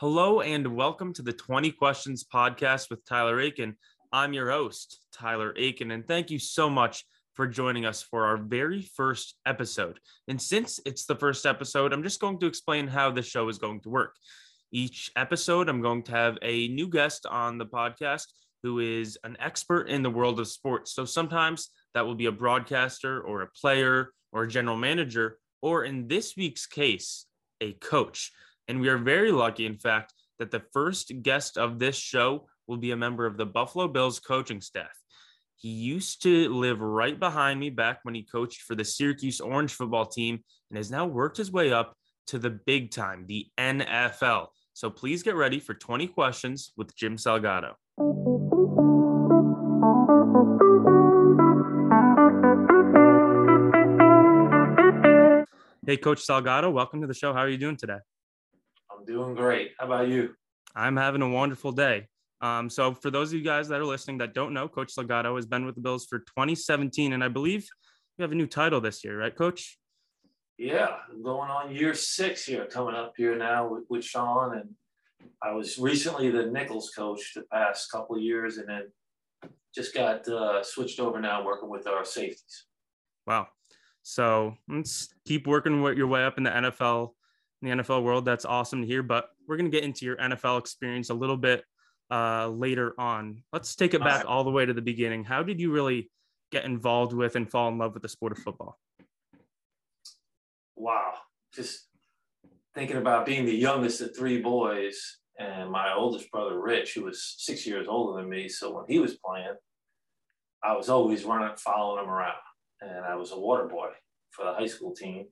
Hello and welcome to the 20 Questions podcast with Tyler Aiken. I'm your host, Tyler Aiken, and thank you so much for joining us for our very first episode. And since it's the first episode, I'm just going to explain how the show is going to work. Each episode, I'm going to have a new guest on the podcast who is an expert in the world of sports. So sometimes that will be a broadcaster or a player or a general manager, or in this week's case, a coach. And we are very lucky, in fact, that the first guest of this show will be a member of the Buffalo Bills coaching staff. He used to live right behind me back when he coached for the Syracuse Orange football team and has now worked his way up to the big time, the NFL. So please get ready for 20 questions with Jim Salgado. Hey, Coach Salgado, welcome to the show. How are you doing today? Doing great. How about you? I'm having a wonderful day. Um, so, for those of you guys that are listening that don't know, Coach Salgado has been with the Bills for 2017, and I believe you have a new title this year, right, Coach? Yeah, I'm going on year six here, coming up here now with, with Sean, and I was recently the nickels coach the past couple of years, and then just got uh, switched over now, working with our safeties. Wow. So let's keep working your way up in the NFL, in the NFL world. That's awesome to hear. But we're going to get into your NFL experience a little bit uh, later on. Let's take it back all the way to the beginning. How did you really get involved with and fall in love with the sport of football? Wow. Just thinking about being the youngest of three boys and my oldest brother, Rich, who was six years older than me. So when he was playing, I was always running, following him around and I was a water boy for the high school team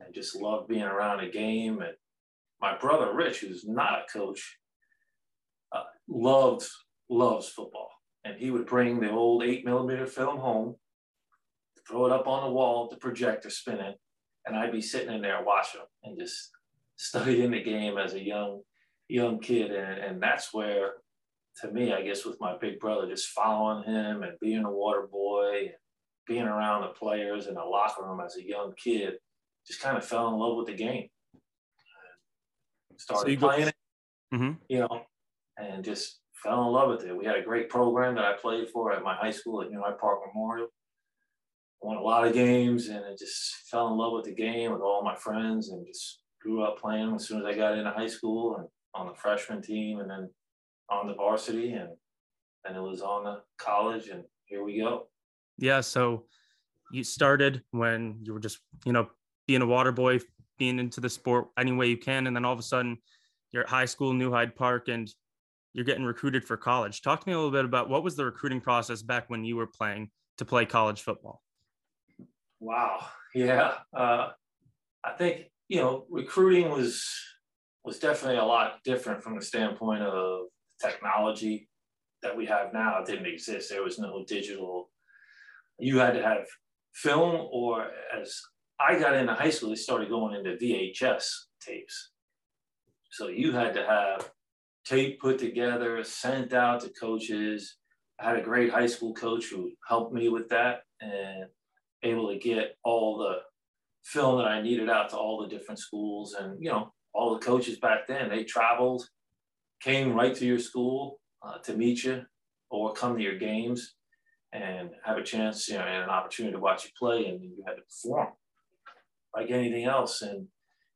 and just loved being around a game. And my brother Rich, who's not a coach, uh, loved loves football, and he would bring the old eight millimeter film home, throw it up on the wall, the projector spinning, and I'd be sitting in there watching and just studying the game as a young young kid, and, and that's where. To me, I guess with my big brother, just following him and being a water boy, and being around the players in the locker room as a young kid, just kind of fell in love with the game. Started so playing go- it, mm-hmm. you know, and just fell in love with it. We had a great program that I played for at my high school at New Hyde Park Memorial. Won a lot of games and it just fell in love with the game with all my friends and just grew up playing as soon as I got into high school and on the freshman team and then on the varsity and and it was on the college and here we go. Yeah. So you started when you were just, you know, being a water boy, being into the sport any way you can. And then all of a sudden you're at high school, New Hyde Park, and you're getting recruited for college. Talk to me a little bit about what was the recruiting process back when you were playing to play college football? Wow. Yeah. Uh, I think, you know, recruiting was was definitely a lot different from the standpoint of technology that we have now. It didn't exist. There was no digital you had to have film, or as I got into high school, they started going into VHS tapes. So you had to have tape put together, sent out to coaches. I had a great high school coach who helped me with that and able to get all the film that I needed out to all the different schools. And, you know, all the coaches back then, they traveled, came right to your school uh, to meet you or come to your games and have a chance, you know, and an opportunity to watch you play, and you had to perform like anything else. And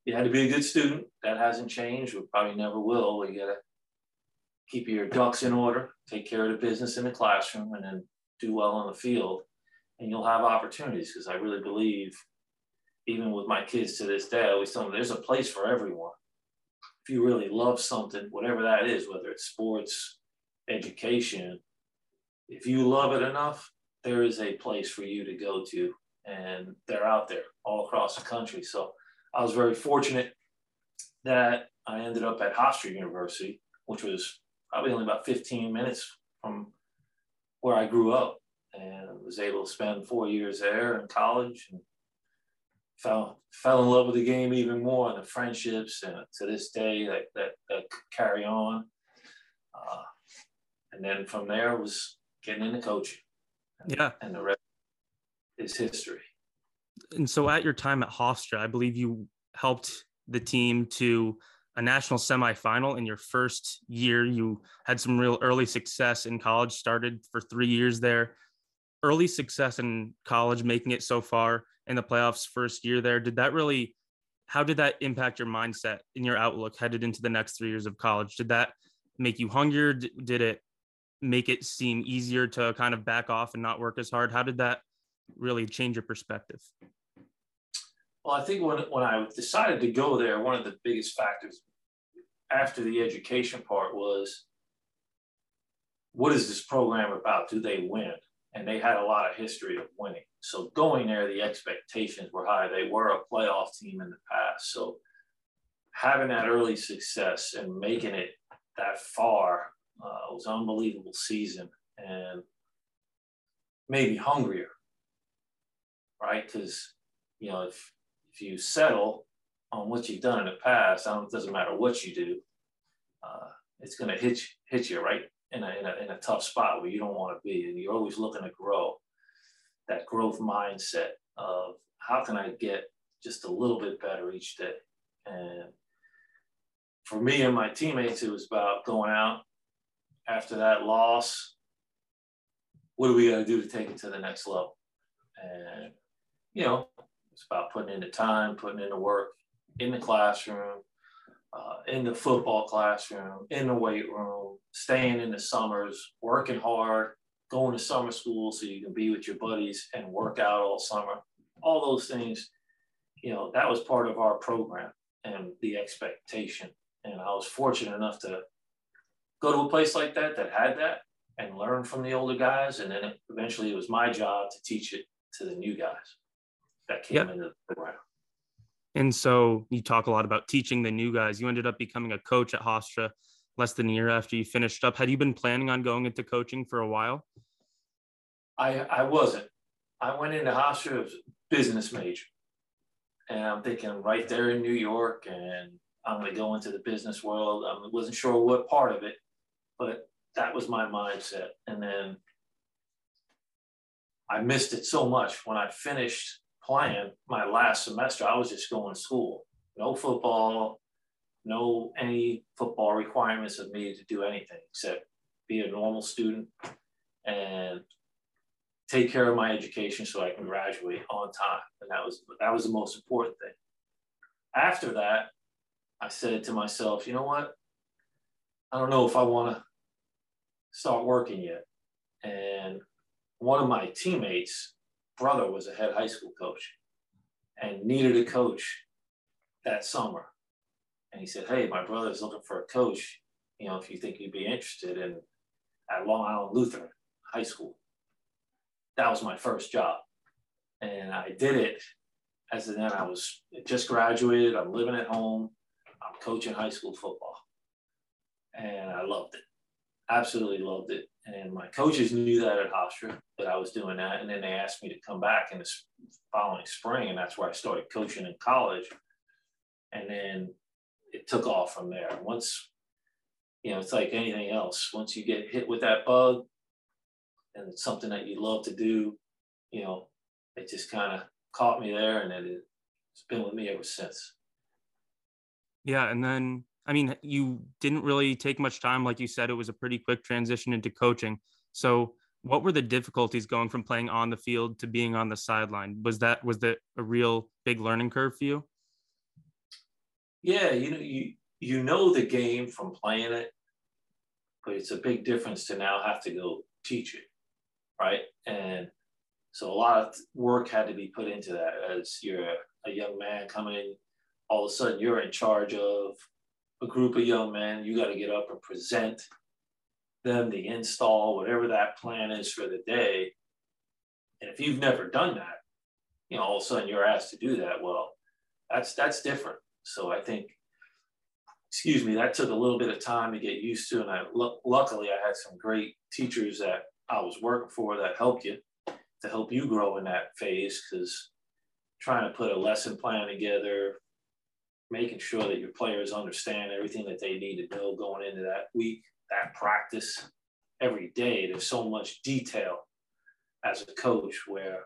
you had to be a good student. That hasn't changed. We probably never will. You got to keep your ducks in order, take care of the business in the classroom, and then do well on the field. And you'll have opportunities because I really believe, even with my kids to this day, I always tell them there's a place for everyone. If you really love something, whatever that is, whether it's sports, education, if you love it enough, there is a place for you to go to, and they're out there all across the country. So I was very fortunate that I ended up at Hofstra University, which was probably only about 15 minutes from where I grew up, and was able to spend four years there in college and fell fell in love with the game even more and the friendships and to this day that that, that carry on. Uh, and then from there was getting into coaching. Yeah. And the rest is history. And so at your time at Hofstra, I believe you helped the team to a national semifinal in your first year. You had some real early success in college, started for three years there. Early success in college, making it so far in the playoffs first year there. Did that really, how did that impact your mindset and your outlook headed into the next three years of college? Did that make you hungrier? Did it make it seem easier to kind of back off and not work as hard? How did that really change your perspective? Well, I think when, when I decided to go there, one of the biggest factors after the education part was what is this program about? Do they win? And they had a lot of history of winning. So going there, the expectations were high. They were a playoff team in the past. So having that early success and making it that far uh, was an unbelievable season and maybe hungrier, right? Because, you know, if if you settle on what you've done in the past, it doesn't matter what you do, uh, it's going to hit you, hit you right in a, in a, in a tough spot where you don't want to be. And you're always looking to grow that growth mindset of how can I get just a little bit better each day. And for me and my teammates, it was about going out after that loss. What are we going to do to take it to the next level? And, you know, it's about putting in the time, putting in the work in the classroom, uh, in the football classroom, in the weight room, staying in the summers, working hard, going to summer school so you can be with your buddies and work out all summer. All those things, you know, that was part of our program and the expectation. And I was fortunate enough to go to a place like that that had that and learn from the older guys. And then eventually it was my job to teach it to the new guys that came yep. into the program. And so you talk a lot about teaching the new guys. You ended up becoming a coach at Hofstra less than a year after you finished up. Had you been planning on going into coaching for a while? I I wasn't. I went into Hofstra as business major. And I'm thinking right there in New York and I'm going to go into the business world. I wasn't sure what part of it, but that was my mindset. And then I missed it so much when I finished playing my last semester, I was just going to school. No football, no any football requirements of me to do anything except be a normal student and take care of my education so I can graduate on time. And that was that was the most important thing. After that, I said to myself, you know what? I don't know if I want to start working yet. And one of my teammates brother was a head high school coach and needed a coach that summer. And he said, Hey, my brother's looking for a coach, you know, if you think you'd be interested in at Long Island Lutheran High School. That was my first job. And I did it as then I was just graduated. I'm living at home. I'm coaching high school football. And I loved it. Absolutely loved it. And my coaches knew that at Hofstra that I was doing that. And then they asked me to come back in the following spring. And that's where I started coaching in college. And then it took off from there. Once, you know, it's like anything else. Once you get hit with that bug and it's something that you love to do, you know, it just kind of caught me there and it, it's been with me ever since. Yeah. And then I mean, you didn't really take much time. Like you said, it was a pretty quick transition into coaching. So, what were the difficulties going from playing on the field to being on the sideline? Was that was that a real big learning curve for you? Yeah, you know, you you know the game from playing it, but it's a big difference to now have to go teach it, right? And so a lot of work had to be put into that as you're a young man coming. All of a sudden, you're in charge of a group of young men, you got to get up and present them the install, whatever that plan is for the day. And if you've never done that, you know, all of a sudden you're asked to do that. Well, that's that's different. So I think, excuse me, that took a little bit of time to get used to. And I luckily I had some great teachers that I was working for that helped you to help you grow in that phase because trying to put a lesson plan together, making sure that your players understand everything that they need to know going into that week, that practice every day. There's so much detail as a coach where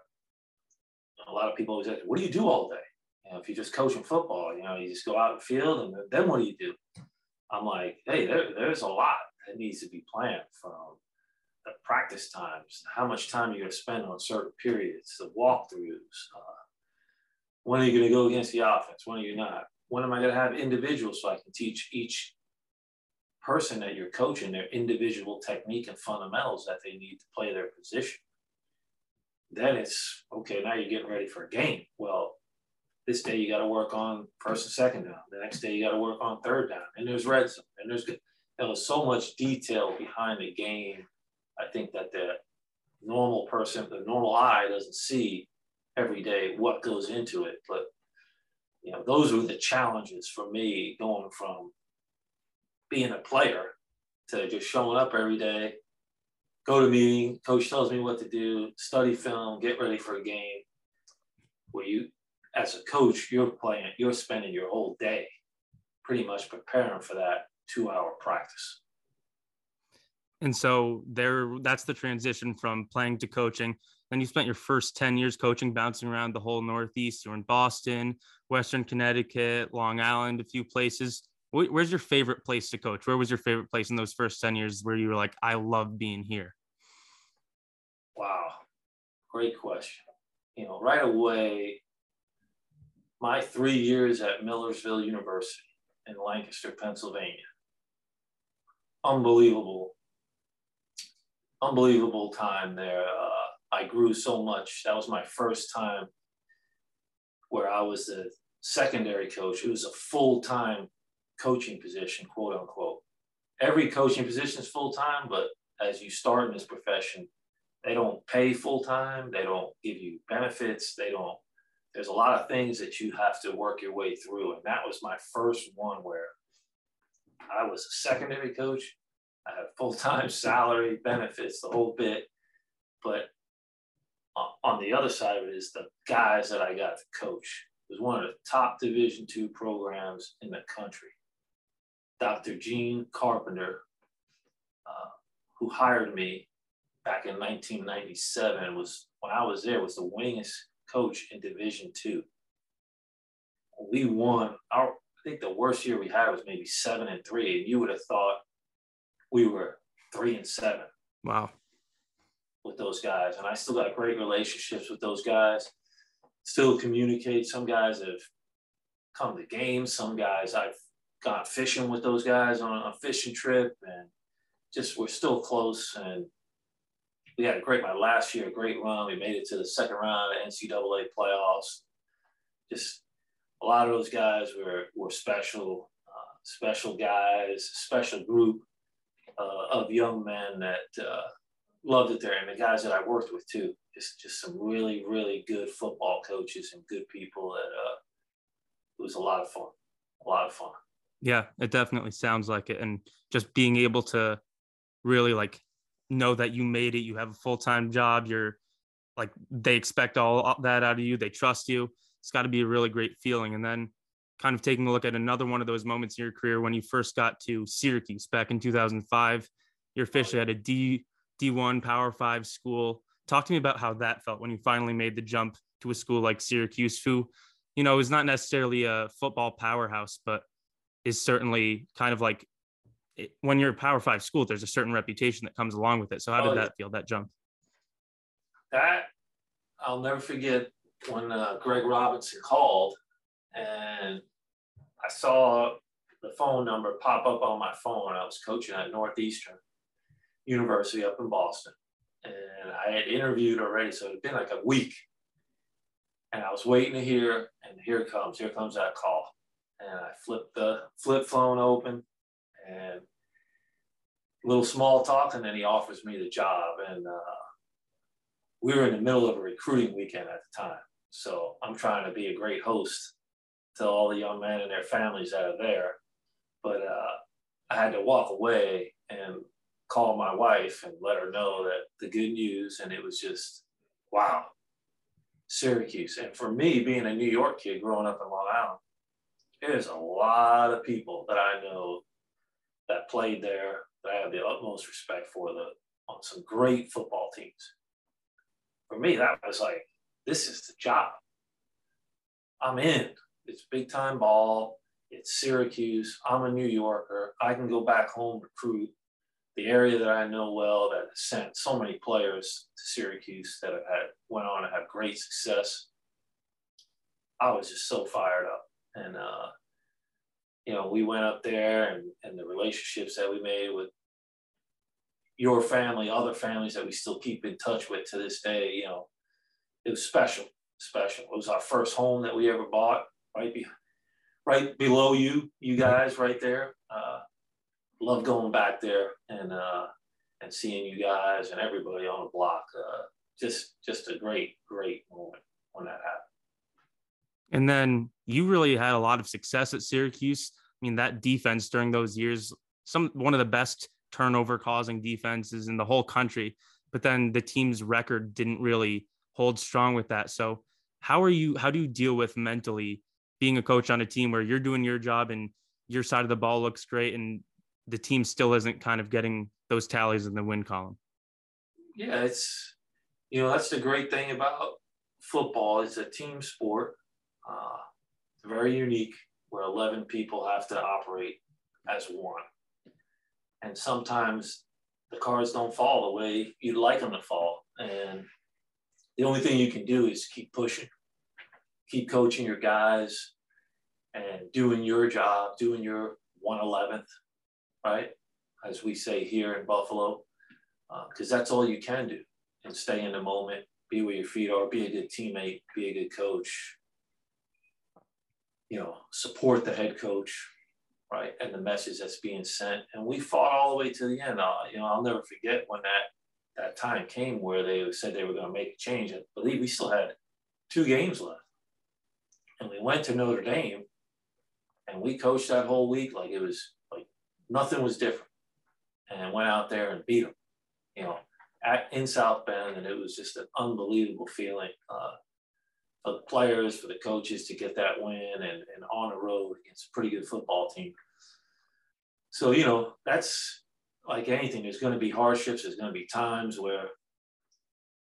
a lot of people always ask, what do you do all day? You know, if you're just coaching football, you know, you just go out in the field and then what do you do? I'm like, hey, there, there's a lot that needs to be planned from the practice times, how much time you're going to spend on certain periods, the walkthroughs. Uh, when are you going to go against the offense? When are you not? When am I going to have individuals so I can teach each person that you're coaching their individual technique and fundamentals that they need to play their position? Then it's okay, now you're getting ready for a game. Well, this day you got to work on first and second down. The next day you got to work on third down. And there's red zone. And there's there's so much detail behind the game. I think that the normal person, the normal eye doesn't see every day what goes into it. But you know, those were the challenges for me going from being a player to just showing up every day, go to meeting, coach tells me what to do, study film, get ready for a game. Where you as a coach, you're playing, you're spending your whole day pretty much preparing for that two hour practice. And so there that's the transition from playing to coaching. Then you spent your first 10 years coaching, bouncing around the whole Northeast. You were in Boston, Western Connecticut, Long Island, a few places. Where's your favorite place to coach? Where was your favorite place in those first 10 years where you were like, I love being here? Wow. Great question. You know, right away, my three years at Millersville University in Lancaster, Pennsylvania. Unbelievable, unbelievable time there. Uh, I grew so much. That was my first time where I was the secondary coach. It was a full time coaching position, quote unquote. Every coaching position is full time, but as you start in this profession, they don't pay full time. They don't give you benefits. They don't there's a lot of things that you have to work your way through. And that was my first one where I was a secondary coach. I had full time salary, benefits, the whole bit. But on the other side of it is the guys that I got to coach. It was one of the top Division two programs in the country. Dr. Gene Carpenter, uh, who hired me back in 1997, was when I was there was the winningest coach in Division Two. We won our. I think the worst year we had was maybe seven and three, and you would have thought we were three and seven. Wow. With those guys, and I still got great relationships with those guys. Still communicate. Some guys have come to games. Some guys I've gone fishing with those guys on a fishing trip, and just we're still close. And we had a great my last year, a great run. We made it to the second round of NCAA playoffs. Just a lot of those guys were were special, uh, special guys, special group uh, of young men that uh, loved it there, and the guys that I worked with too. Just just some really really good football coaches and good people that uh, it was a lot of fun, a lot of fun. Yeah, it definitely sounds like it, and just being able to really like know that you made it, you have a full time job, you're like they expect all that out of you, they trust you. It's got to be a really great feeling. And then kind of taking a look at another one of those moments in your career when you first got to Syracuse back in 2005. You're officially at a D D1 Power Five school. Talk to me about how that felt when you finally made the jump to a school like Syracuse, who, you know, is not necessarily a football powerhouse, but is certainly kind of like it, when you're a Power Five school, there's a certain reputation that comes along with it. So how did oh, that feel? That jump? That I'll never forget when uh, Greg Robinson called, and I saw the phone number pop up on my phone. I was coaching at Northeastern University up in Boston, and I had interviewed already, so it had been like a week. And I was waiting to hear, and here comes. Here comes that call, and I flipped the flip phone open, and a little small talk, and then he offers me the job. And uh, we were in the middle of a recruiting weekend at the time, so I'm trying to be a great host to all the young men and their families that are there. But uh, I had to walk away and call my wife and let her know that the good news, and it was just wow, Syracuse. And for me, being a New York kid growing up in Long Island, there's a lot of people that I know that played there that I have the utmost respect for the on some great football teams. For me, that was like, this is the job. I'm in. It's big time ball. It's Syracuse. I'm a New Yorker. I can go back home, recruit the area that I know well that sent so many players to Syracuse that have had went on to have great success. I was just so fired up. And uh, you know, we went up there and, and the relationships that we made with your family, other families that we still keep in touch with to this day, you know, it was special, special. It was our first home that we ever bought, right be, right below you, you guys, right there. Uh, love going back there and uh, and seeing you guys and everybody on the block. Uh, just just a great, great moment when that happened. And then you really had a lot of success at Syracuse. I mean, that defense during those years, some one of the best turnover causing defenses in the whole country. But then the team's record didn't really hold strong with that. So how are you how do you deal with mentally being a coach on a team where you're doing your job and your side of the ball looks great and the team still isn't kind of getting those tallies in the win column? Yeah, it's you know, that's the great thing about football. It's a team sport. Uh, it's very unique where 11 people have to operate as one. And sometimes the cards don't fall the way you'd like them to fall. And the only thing you can do is keep pushing, keep coaching your guys and doing your job, doing your 111th, right? As we say here in Buffalo, because uh, that's all you can do and stay in the moment, be where your feet are, be a good teammate, be a good coach, you know, support the head coach, right, and the message that's being sent. And we fought all the way to the end. Uh, you know, I'll never forget when that that time came where they said they were going to make a change. I believe we still had two games left, and we went to Notre Dame, and we coached that whole week like it was nothing was different, and went out there and beat them. You know, at, in South Bend, and it was just an unbelievable feeling. Uh, for the players, for the coaches to get that win and, and on the road against a pretty good football team. So, you know, that's like anything. There's going to be hardships. There's going to be times where,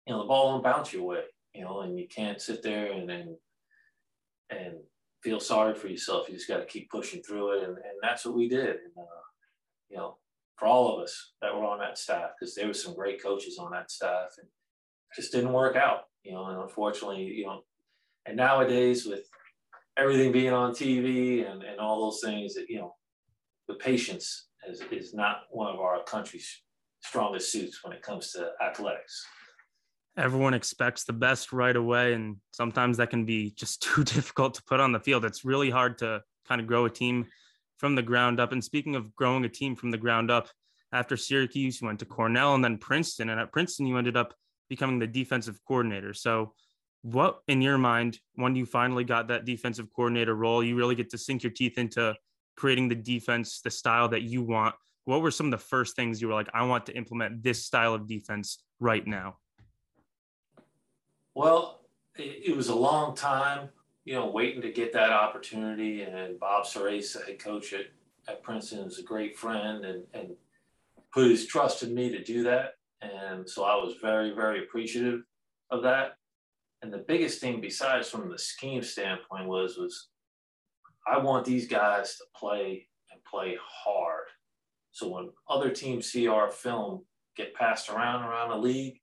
you know, the ball won't bounce your way, you know, and you can't sit there and and, and feel sorry for yourself. You just got to keep pushing through it. And, and that's what we did. And, uh, you know, for all of us that were on that staff, because there were some great coaches on that staff and just didn't work out, you know, and unfortunately, you know, and nowadays, with everything being on TV and, and all those things, that you know, the patience is, is not one of our country's strongest suits when it comes to athletics. Everyone expects the best right away, and sometimes that can be just too difficult to put on the field. It's really hard to kind of grow a team from the ground up. And speaking of growing a team from the ground up, after Syracuse, you went to Cornell and then Princeton. And at Princeton, you ended up becoming the defensive coordinator. So what in your mind when you finally got that defensive coordinator role you really get to sink your teeth into creating the defense the style that you want what were some of the first things you were like i want to implement this style of defense right now well it, was a long time you know waiting to get that opportunity and bob Surace, the head coach at, at princeton is a great friend and, and put his trust in me to do that. And so i was very very appreciative of that. And the biggest thing, besides from the scheme standpoint, was was I want these guys to play and play hard. So when other teams see our film get passed around around the league,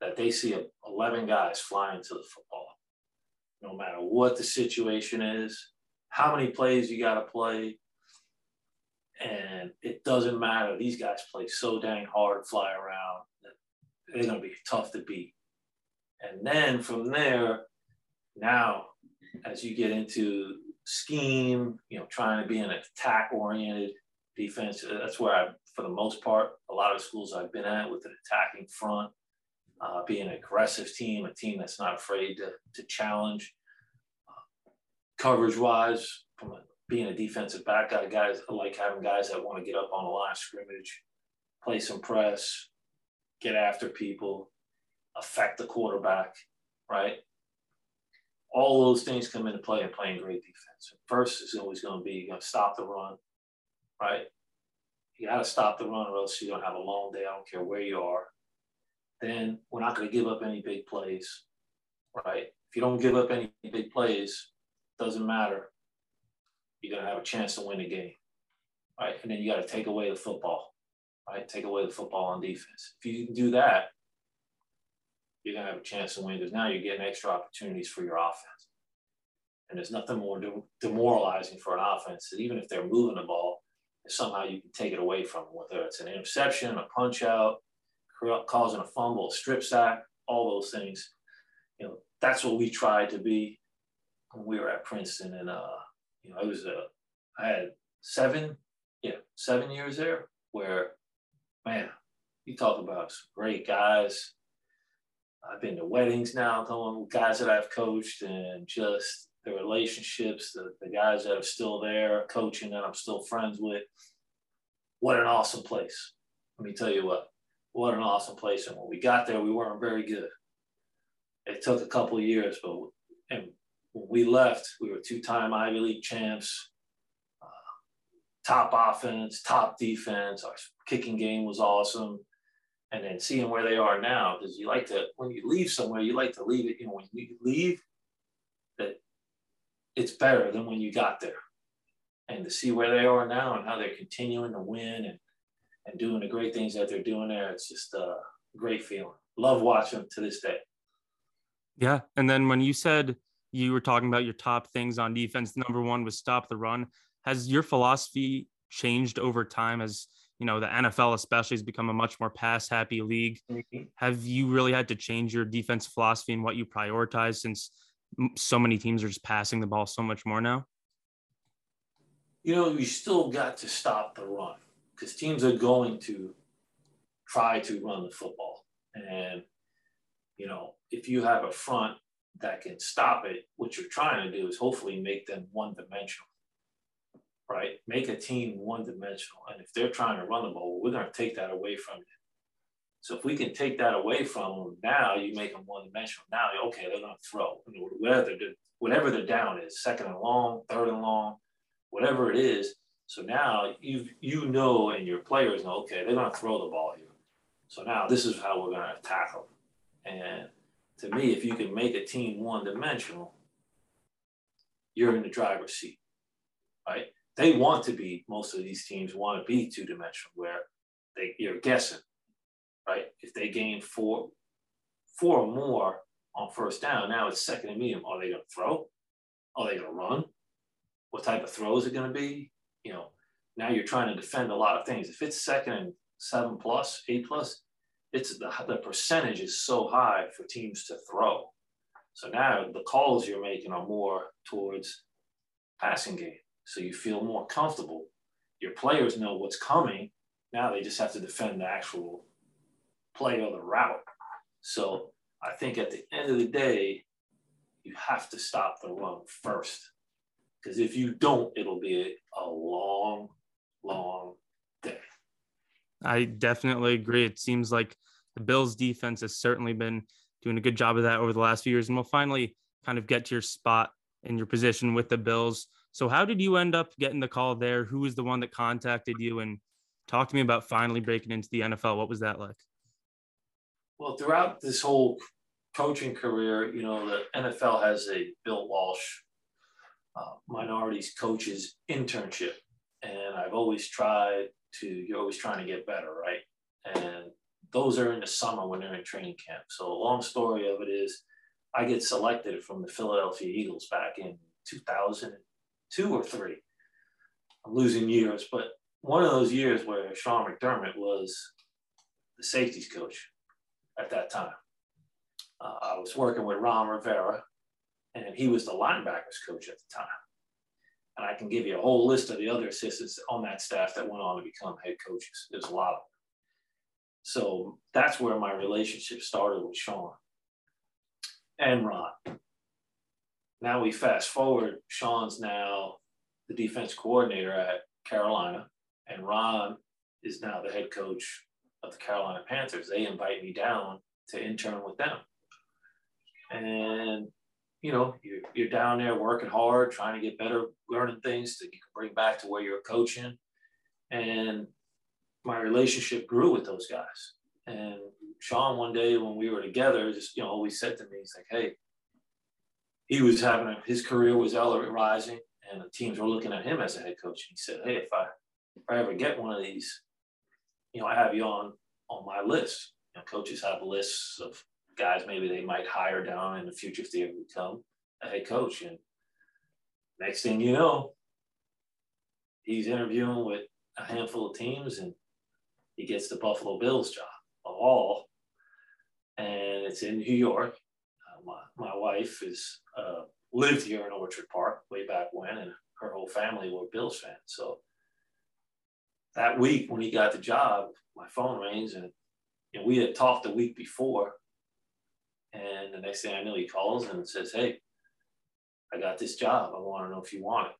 that they see 11 guys flying to the football, no matter what the situation is, how many plays you got to play. And it doesn't matter. These guys play so dang hard, fly around, they're going to be tough to beat. And then from there, now as you get into scheme, you know, trying to be an attack oriented defense, that's where I, for the most part, a lot of schools I've been at with an attacking front, uh, being an aggressive team, a team that's not afraid to, to challenge. Coverage wise, from being a defensive back, guys I like having guys that want to get up on the line of scrimmage, play some press, get after people, affect the quarterback, right? All those things come into play in playing great defense. First is always going to be you got to stop the run, right? You got to stop the run or else you're going to have a long day. I don't care where you are. Then we're not going to give up any big plays, right? If you don't give up any big plays, doesn't matter. You're gonna have a chance to win the game, right? And then you got to take away the football, right? Take away the football on defense. If you can do that, you're gonna have a chance to win because now you're getting extra opportunities for your offense. And there's nothing more demoralizing for an offense that even if they're moving the ball, somehow you can take it away from them, whether it's an interception, a punch out, causing a fumble, a strip sack, all those things. You know, that's what we try to be we were at Princeton. And, uh, you know, I was, uh, I had seven, yeah, seven years there where, man, you talk about some great guys. I've been to weddings now, telling guys that I've coached and just the relationships, the, the guys that are still there, coaching that I'm still friends with. What an awesome place. Let me tell you what, what an awesome place. And when we got there, we weren't very good. It took a couple years, but and we left, we were two-time Ivy League champs, uh, top offense, top defense. Our kicking game was awesome. And then seeing where they are now, because you like to, when you leave somewhere, you like to leave it, you know, when you leave, that it's better than when you got there. And to see where they are now and how they're continuing to win and, and doing the great things that they're doing there, it's just a great feeling. Love watching them to this day. Yeah. And then when you said you were talking about your top things on defense, number one was stop the run. Has your philosophy changed over time as you know the NFL especially has become a much more pass happy league. Have you really had to change your defense philosophy and what you prioritize since so many teams are just passing the ball so much more now? You know, you still got to stop the run because teams are going to try to run the football. And, you know, if you have a front that can stop it, what you're trying to do is hopefully make them one dimensional, right? Make a team one dimensional. And if they're trying to run the ball, we're going to take that away from you. So if we can take that away from them now, you make them one dimensional. Now, okay, they're going to throw. Whatever, whatever the down is, second and long, third and long, whatever it is. So now you you know and your players know, okay, they're going to throw the ball here. So now this is how we're going to tackle. And to me, if you can make a team one dimensional, you're in the driver's seat, right? They want to be, most of these teams want to be two dimensional where they, you're guessing right? If they gain four, four or more on first down, now it's second and medium. Are they going to throw? Are they going to run? What type of throw is it going to be? You know, now you're trying to defend a lot of things. If it's second and seven plus, eight plus, it's the, the percentage is so high for teams to throw. So now the calls you're making are more towards passing game. So you feel more comfortable. Your players know what's coming. Now they just have to defend the actual play or the route. So I think at the end of the day, you have to stop the run first. Because if you don't, it'll be a long, long day. I definitely agree. It seems like the Bills defense has certainly been doing a good job of that over the last few years. And we'll finally kind of get to your spot and your position with the Bills. So, how did you end up getting the call there? Who was the one that contacted you? And talk to me about finally breaking into the NFL. What was that like? Well, throughout this whole coaching career, you know, the NFL has a Bill Walsh uh, minorities coaches internship. And I've always tried to, you're always trying to get better, right? And those are in the summer when they're in training camp. So, a long story of it is I get selected from the Philadelphia Eagles back in 2002 or three. I'm losing years, but one of those years where Sean McDermott was the safeties coach at that time. Uh, I was working with Ron Rivera, and he was the linebackers coach at the time. And I can give you a whole list of the other assistants on that staff that went on to become head coaches. There's a lot of them. So that's where my relationship started with Sean and Ron. Now we fast forward, Sean's now the defense coordinator at Carolina, and Ron is now the head coach of the Carolina Panthers. They invite me down to intern with them. And, you know, you're, you're down there working hard, trying to get better, learning things that you can bring back to where you're coaching. And my relationship grew with those guys. And Sean, one day when we were together, just, you know, always said to me, he's like, hey, he was having his career was rising, and the teams were looking at him as a head coach. And he said, "Hey, if I if I ever get one of these, you know, I have you on on my list. You know, coaches have lists of guys maybe they might hire down in the future if they ever become a head coach. And next thing you know, he's interviewing with a handful of teams, and he gets the Buffalo Bills job of all, and it's in New York. Uh, my, my wife is uh, lived here in Orchard Park way back when, and her whole family were Bills fans. So that week when he got the job, my phone rings and, and we had talked the week before. And the next thing I know, he calls and says, Hey, I got this job. I want to know if you want it.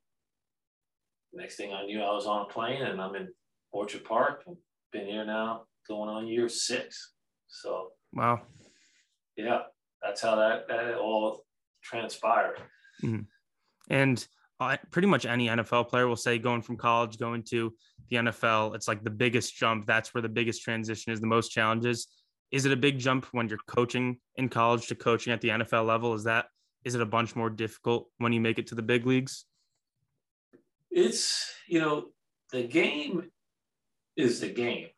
Next thing I knew, I was on a plane and I'm in Orchard Park and been here now going on year six. So, wow. Yeah, that's how that, that all transpired. Mm-hmm. And uh, pretty much any NFL player will say going from college, going to the NFL, it's like the biggest jump. That's where the biggest transition is, the most challenges. Is it a big jump when you're coaching in college to coaching at the NFL level? Is that is it a bunch more difficult when you make it to the big leagues? It's you know the game is the game.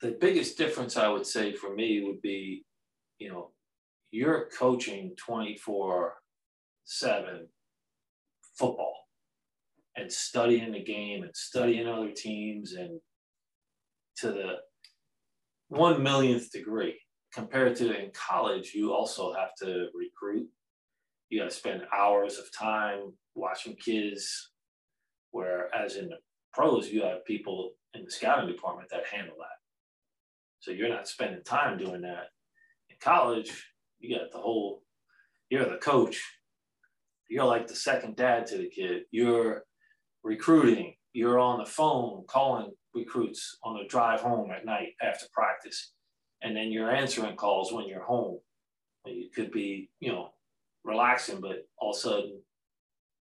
The biggest difference I would say for me would be, you know, you're coaching 24 7 football and studying the game and studying other teams and to the one millionth degree compared to in college you also have to recruit you got to spend hours of time watching kids whereas in the pros you have people in the scouting department that handle that. So you're not spending time doing that. In college you got the whole you're the coach. You're like the second dad to the kid. You're recruiting. You're on the phone calling recruits on the drive home at night after practice. And then you're answering calls when you're home. You could be you know relaxing but all of a sudden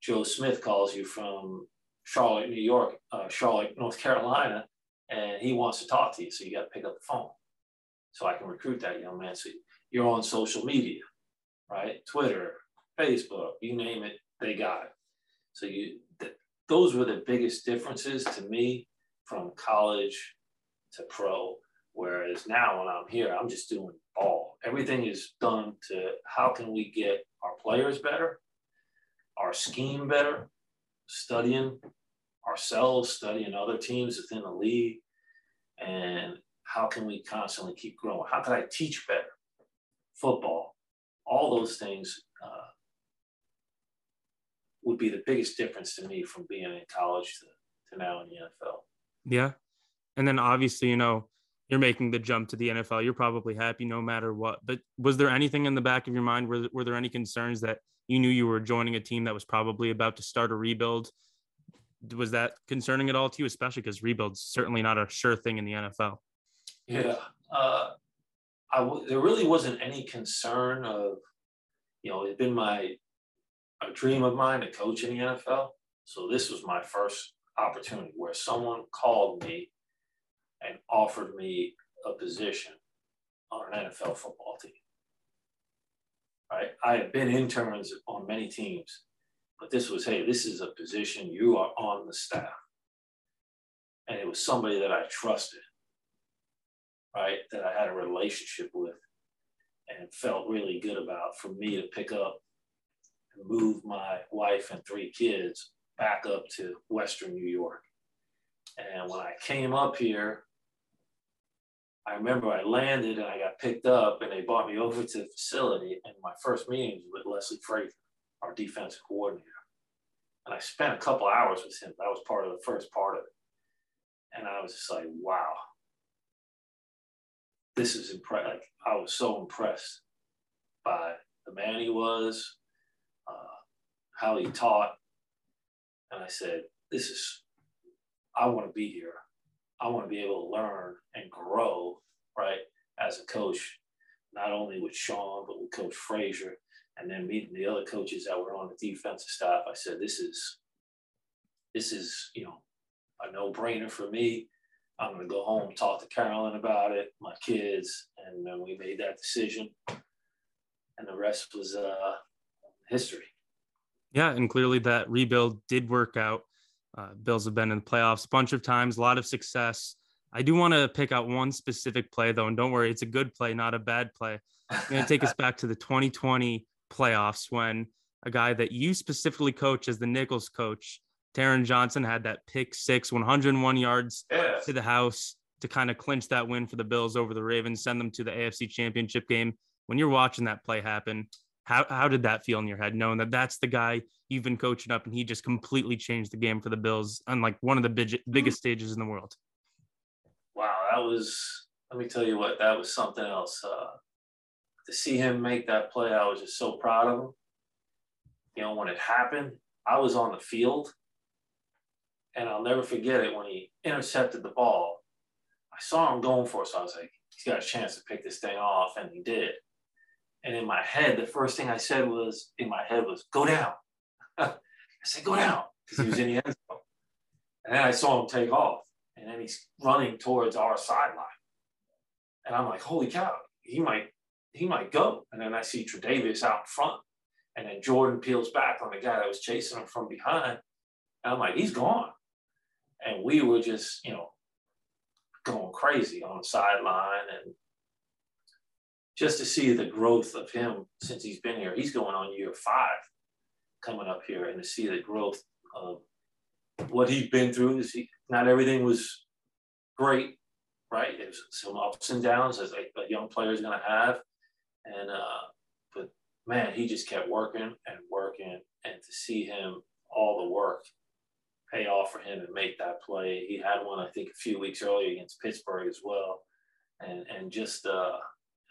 joe smith calls you from charlotte new york uh, charlotte north carolina and he wants to talk to you so you got to pick up the phone so i can recruit that young man so you're on social media, right? Twitter, Facebook, you name it, they got it. So you, th- those were the biggest differences to me from college to pro. Whereas now when I'm here, I'm just doing all. Everything is done to how can we get our players better, our scheme better, studying ourselves, studying other teams within the league, and how can we constantly keep growing? How can I teach better? football, all those things uh, would be the biggest difference to me from being in college to, to now in the NFL. Yeah. And then obviously, you know, you're making the jump to the NFL. You're probably happy no matter what. But was there anything in the back of your mind? Were, were there any concerns that you knew you were joining a team that was probably about to start a rebuild? Was that concerning at all to you, especially because rebuild's certainly not a sure thing in the NFL? Yeah. Uh, I w- there really wasn't any concern of, you know, it's been my a dream of mine to coach in the NFL. So this was my first opportunity where someone called me and offered me a position on an NFL football team. Right? I have been interns on many teams, but this was, hey, this is a position you are on the staff. And it was somebody that I trusted right, that I had a relationship with and felt really good about for me to pick up and move my wife and three kids back up to Western New York. And when I came up here, I remember I landed and I got picked up and they brought me over to the facility. And my first meeting was with Leslie Frazier, our defensive coordinator. And I spent a couple hours with him. That was part of the first part of it. And I was just like, wow, this is impressed. Like I was so impressed by the man he was, uh, how he taught, and I said, "This is. I want to be here. I want to be able to learn and grow, right, as a coach, not only with Sean but with Coach Frazier, and then meeting the other coaches that were on the defensive staff. I said, "This is, this is, you know, a no-brainer for me." I'm going to go home, talk to Carolyn about it, my kids, and then we made that decision. and the rest was uh, history. Yeah, and clearly that rebuild did work out. Uh, Bills have been in the playoffs a bunch of times, a lot of success. I do want to pick out one specific play though, and don't worry, it's a good play, not a bad play. I'm going to take us back to the 2020 playoffs when a guy that you specifically coach as the nickels coach, Taron Johnson, had that pick six, 101 yards to the house to kind of clinch that win for the Bills over the Ravens, send them to the AFC Championship game. When you're watching that play happen, how, how did that feel in your head, knowing that that's the guy you've been coaching up and he just completely changed the game for the Bills on like one of the big, biggest stages in the world? Wow, that was, let me tell you what, that was something else. Uh, to see him make that play, I was just so proud of him. You know, when it happened, I was on the field and I'll never forget it when he intercepted the ball. I saw him going for it, so I was like, he's got a chance to pick this thing off, and he did. And in my head, the first thing I said was, in my head was, go down. I said, go down, because he was in the end zone. And then I saw him take off, and then he's running towards our sideline. And I'm like, holy cow, he might, he might go. And then I see Tre'Davious out front, and then Jordan peels back on the guy that was chasing him from behind. And I'm like, he's gone. And we were just, you know, going crazy on the sideline and just to see the growth of him since he's been here. He's going on year five coming up here, and to see the growth of what he's been through. Is he, not everything was great, right? There's some ups and downs as a, a young player is going to have, and uh, but man, he just kept working and working, and to see him all the work pay off for him and make that play. He had one, I think, a few weeks earlier against Pittsburgh as well, and and just uh,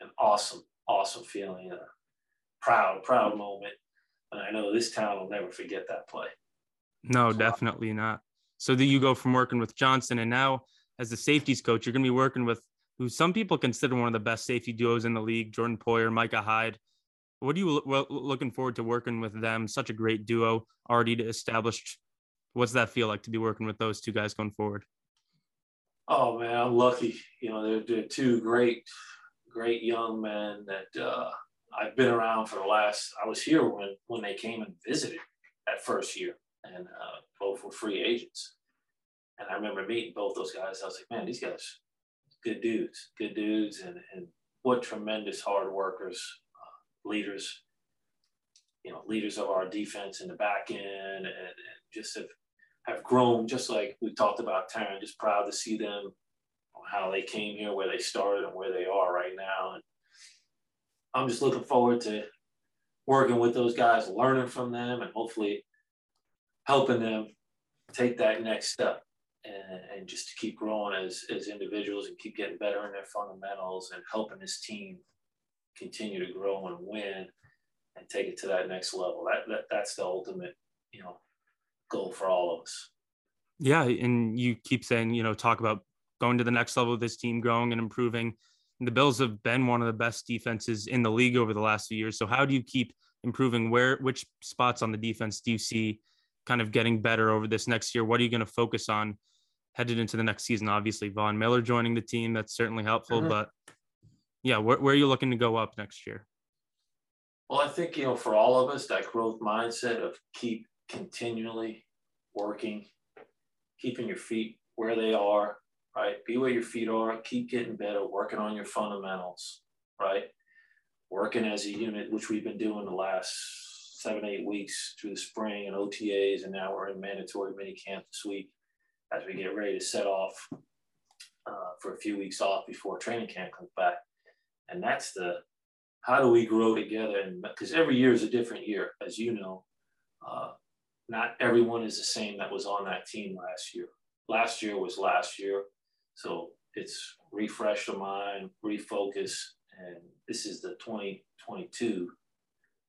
an awesome, awesome feeling, a proud, proud moment. And I know this town will never forget that play. No, so, uh, definitely not. So that you go from working with Johnson and now as the safeties coach, you're going to be working with who some people consider one of the best safety duos in the league, Jordan Poyer, Micah Hyde. What are you looking forward to working with them? Such a great duo, already established. What's that feel like to be working with those two guys going forward? Oh man, I'm lucky. You know, they're, they're two great great young men that uh, I've been around for the last. I was here when when they came and visited that first year, and uh, both were free agents. And I remember meeting both those guys. I was like, man, these guys, good dudes, good dudes, and and what tremendous hard workers, uh, leaders. You know, leaders of our defense in the back end, and, and just have have grown. Just like we talked about, Taron. Just proud to see them how they came here, where they started, and where they are right now. And I'm just looking forward to working with those guys, learning from them, and hopefully helping them take that next step and, and just to keep growing as, as individuals and keep getting better in their fundamentals and helping this team continue to grow and win and take it to that next level. That, that that's the ultimate, you know, goal for all of us. Yeah, and you keep saying, you know, talk about going to the next level of this team, growing and improving. And the Bills have been one of the best defenses in the league over the last few years. So how do you keep improving? Where which spots on the defense do you see kind of getting better over this next year? What are you going to focus on headed into the next season? Obviously, Von Miller joining the team, that's certainly helpful. Mm-hmm. But yeah, where, where are you looking to go up next year? Well, I think, you know, for all of us, that growth mindset of keep continually working, keeping your feet where they are, right? Be where your feet are, keep getting better, working on your fundamentals, right? Working as a unit, which we've been doing the last seven, eight weeks through the spring and OTAs, and now we're in mandatory mini camp this week as we get ready to set off uh, for a few weeks off before training camp comes back. And that's the how do we grow together? And because every year is a different year, as you know. Uh, not everyone is the same that was on that team last year. Last year was last year. So it's refresh the mind, refocus, and this is the 2022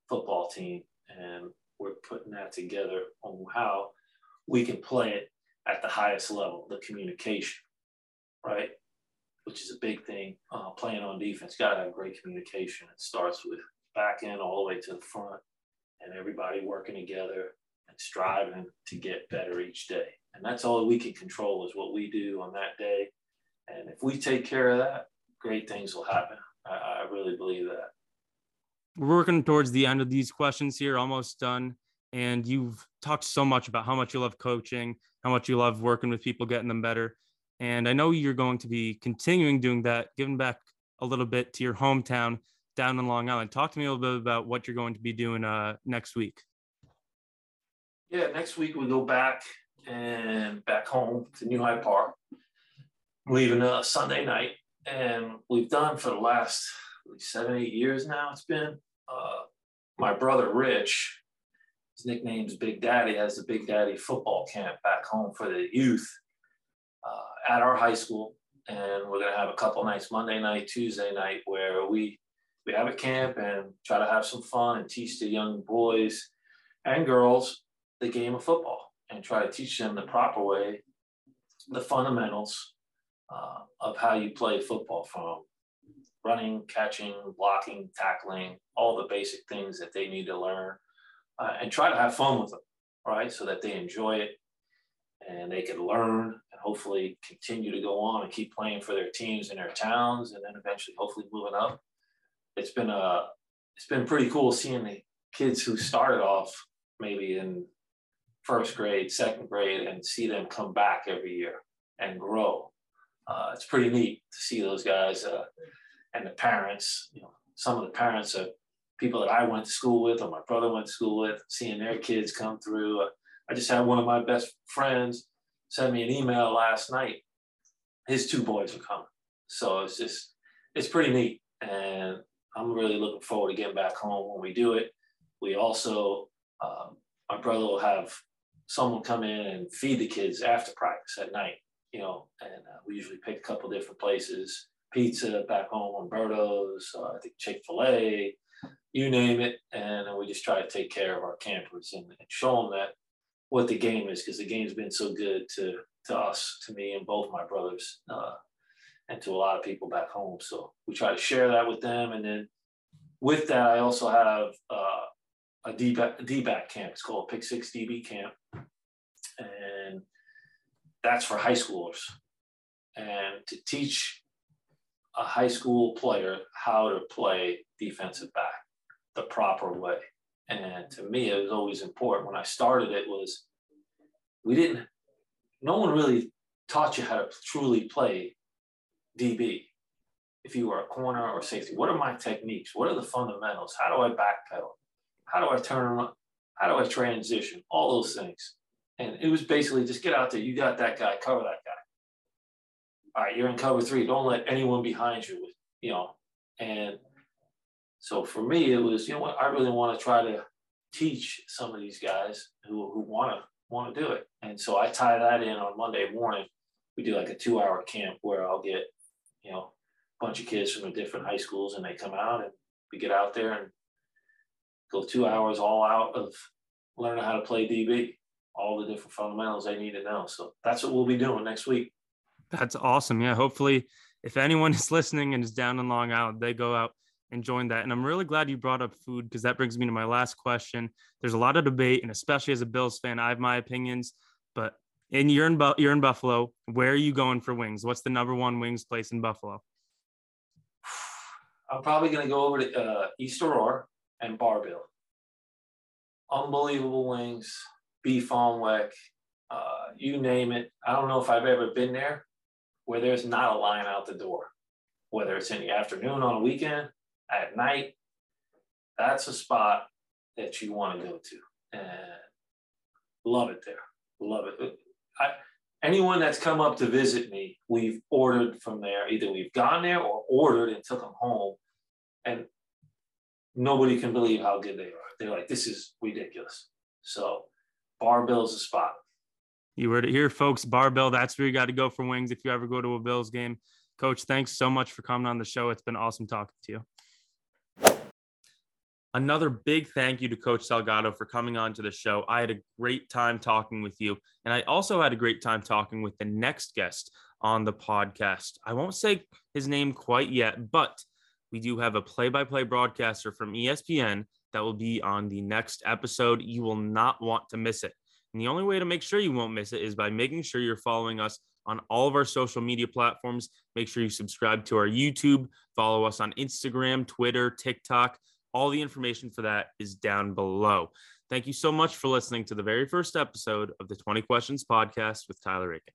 football team, and we're putting that together on how we can play it at the highest level, the communication, right? Which is a big thing. Uh, playing on defense, got to have great communication. It starts with back end all the way to the front, and everybody working together and striving to get better each day. And that's all we can control is what we do on that day. And if we take care of that, great things will happen. I, I really believe that. we're working towards the end of these questions here, almost done. And you've talked so much about how much you love coaching, how much you love working with people, getting them better. And I know you're going to be continuing doing that, giving back a little bit to your hometown down in Long Island. Talk to me a little bit about what you're going to be doing uh, next week. Yeah, next week we go back and back home to New Hyde Park. leaving uh, Sunday night, and we've done for the last seven, eight years now. It's been uh, my brother Rich. His nickname's Big Daddy. Has the Big Daddy football camp back home for the youth uh, at our high school, and we're gonna have a couple nights, Monday night, Tuesday night, where we we have a camp and try to have some fun and teach the young boys and girls the game of football and try to teach them the proper way, the fundamentals uh, of how you play football from running, catching, blocking, tackling, all the basic things that they need to learn, uh, and try to have fun with them, right? So that they enjoy it and they can learn and hopefully continue to go on and keep playing for their teams in their towns and then eventually hopefully moving up. It's been a it's been pretty cool seeing the kids who started off maybe in first grade, second grade, and see them come back every year and grow. Uh, it's pretty neat to see those guys uh, and the parents. You know, some of the parents are people that I went to school with or my brother went to school with, seeing their kids come through. Uh, I just had one of my best friends send me an email last night. His two boys are coming, so it's just it's pretty neat, and I'm really looking forward to getting back home when we do it. We also, um, my brother will have someone come in and feed the kids after practice at night, you know, and uh, we usually pick a couple different places, pizza back home, Umberto's, uh, I think Chick-fil-A, you name it. And we just try to take care of our campers and, and show them that what the game is, because the game's been so good to, to us, to me and both my brothers, uh, and to a lot of people back home. So we try to share that with them. And then with that, I also have a DBAC camp. It's called Pick Six DB Camp, and that's for high schoolers. And to teach a high school player how to play defensive back the proper way. And to me, it was always important. When I started, it was we didn't. No one really taught you how to truly play DB. If you were a corner or safety, what are my techniques? What are the fundamentals? How do I backpedal? How do I turn around? How do I transition? All those things. And it was basically just get out there. You got that guy, cover that guy. All right, you're in cover three. Don't let anyone behind you, you know. And so for me, it was, you know what, I really want to try to teach some of these guys who, who want to want to do it. And so I tie that in on Monday morning. We do like a two hour camp where I'll get, you know, a bunch of kids from the different high schools and they come out and we get out there and go two hours all out of learning how to play DB, all the different fundamentals they need to know. So that's what we'll be doing next week. That's awesome. Yeah. Hopefully, if anyone is listening and is down in Long Island, they go out and join that. And I'm really glad you brought up food because that brings me to my last question. There's a lot of debate, and especially as a Bills fan, I have my opinions. But and you're in you're in Buffalo. Where are you going for wings? What's the number one wings place in Buffalo? I'm probably going to go over to uh, East Aurora and. Unbelievable wings, beef on weck, uh, you name it. I don't know if I've ever been there where there's not a line out the door, whether it's in the afternoon on a weekend, at night. That's a spot that you want to go to and love it there. Love it. I, anyone that's come up to visit me, we've ordered from there. Either we've gone there or ordered and took them home. And nobody can believe how good they are. They're like, this is ridiculous. So Bar-Bill's a spot. You heard it here, folks. Bar-Bill, that's where you got to go for wings if you ever go to a Bills game. Coach, thanks so much for coming on the show. It's been awesome talking to you. Another big thank you to Coach Salgado for coming on to the show. I had a great time talking with you. And I also had a great time talking with the next guest on the podcast. I won't say his name quite yet, but we do have a play by play broadcaster from ESPN that will be on the next episode. You will not want to miss it. And the only way to make sure you won't miss it is by making sure you're following us on all of our social media platforms. Make sure you subscribe to our YouTube, follow us on Instagram, Twitter, TikTok, All the information for that is down below. Thank you so much for listening to the very first episode of the 20 Questions podcast with Tyler Aiken.